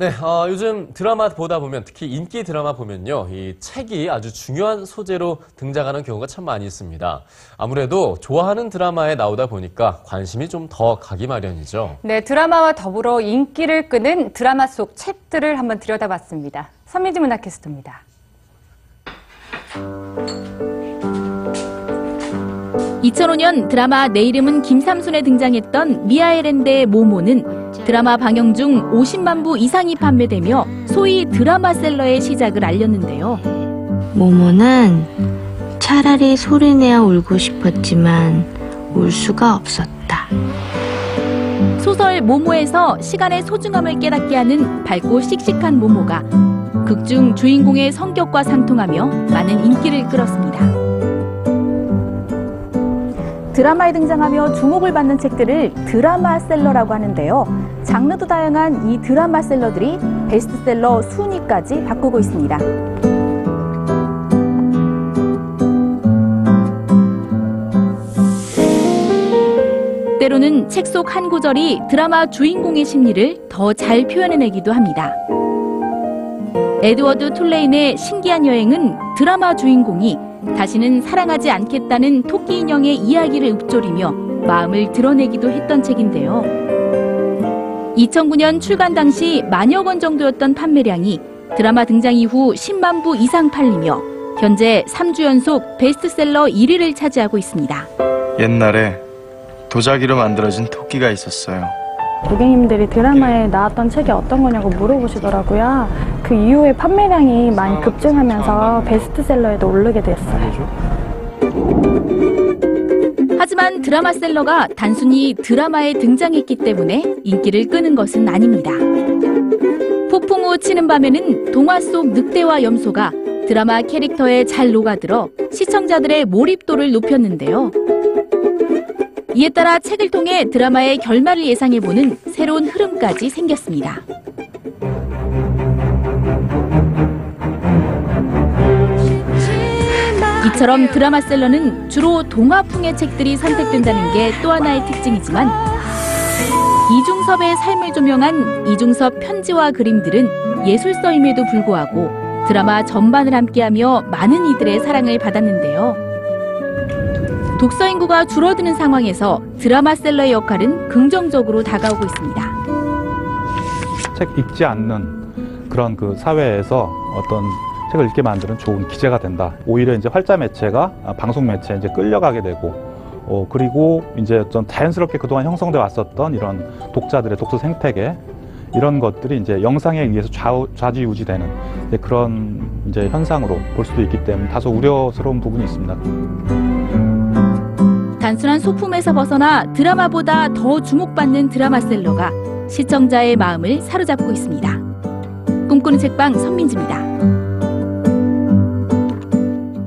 네, 어, 요즘 드라마 보다 보면 특히 인기 드라마 보면요, 이 책이 아주 중요한 소재로 등장하는 경우가 참 많이 있습니다. 아무래도 좋아하는 드라마에 나오다 보니까 관심이 좀 더 가기 마련이죠. 네, 드라마와 더불어 인기를 끄는 드라마 속 책들을 한번 들여다봤습니다. 선미지 문학캐스터입니다. 2005년 드라마 내 이름은 김삼순에 등장했던 미아일랜드의 모모는 드라마 방영 중 50만 부 이상이 판매되며 소위 드라마셀러의 시작을 알렸는데요. 모모는 차라리 소리내어 울고 싶었지만 울 수가 없었다. 소설 모모에서 시간의 소중함을 깨닫게 하는 밝고 씩씩한 모모가 극중 주인공의 성격과 상통하며 많은 인기를 끌었습니다. 드라마에 등장하며 주목을 받는 책들을 드라마셀러라고 하는데요. 장르도 다양한 이 드라마셀러들이 베스트셀러 순위까지 바꾸고 있습니다. 때로는 책 속 한 구절이 드라마 주인공의 심리를 더 잘 표현해내기도 합니다. 에드워드 툴레인의 신기한 여행은 드라마 주인공이 다시는 사랑하지 않겠다는 토끼 인형의 이야기를 읊조리며 마음을 드러내기도 했던 책인데요. 2009년 출간 당시 만여 권 정도였던 판매량이 드라마 등장 이후 10만 부 이상 팔리며 현재 3주 연속 베스트셀러 1위를 차지하고 있습니다. 옛날에 도자기로 만들어진 토끼가 있었어요. 고객님들이 드라마에 나왔던 책이 어떤 거냐고 물어보시더라고요. 그 이후에 판매량이 많이 급증하면서 베스트셀러에도 오르게 됐어요. 하지만 드라마셀러가 단순히 드라마에 등장했기 때문에 인기를 끄는 것은 아닙니다. 폭풍 우 치는 밤에는 동화 속 늑대와 염소가 드라마 캐릭터에 잘 녹아들어 시청자들의 몰입도를 높였는데요. 이에 따라 책을 통해 드라마의 결말을 예상해보는 새로운 흐름까지 생겼습니다. 이처럼 드라마셀러는 주로 동화풍의 책들이 선택된다는 게 또 하나의 특징이지만 이중섭의 삶을 조명한 이중섭 편지와 그림들은 예술서임에도 불구하고 드라마 전반을 함께하며 많은 이들의 사랑을 받았는데요. 독서 인구가 줄어드는 상황에서 드라마 셀러의 역할은 긍정적으로 다가오고 있습니다. 책 읽지 않는 그런 그 사회에서 어떤 책을 읽게 만드는 좋은 기재가 된다. 오히려 이제 활자 매체가 아, 방송 매체에 이제 끌려가게 되고, 어, 그리고 이제 좀 자연스럽게 그동안 형성돼 왔었던 이런 독자들의 독서 생태계, 이런 것들이 이제 영상에 의해서 좌우, 좌지우지되는 이제 그런 이제 현상으로 볼 수도 있기 때문에 다소 우려스러운 부분이 있습니다. 단순한 소품에서 벗어나 드라마보다 더 주목받는 드라마셀러가 시청자의 마음을 사로잡고 있습니다. 꿈꾸는 책방 선민지입니다.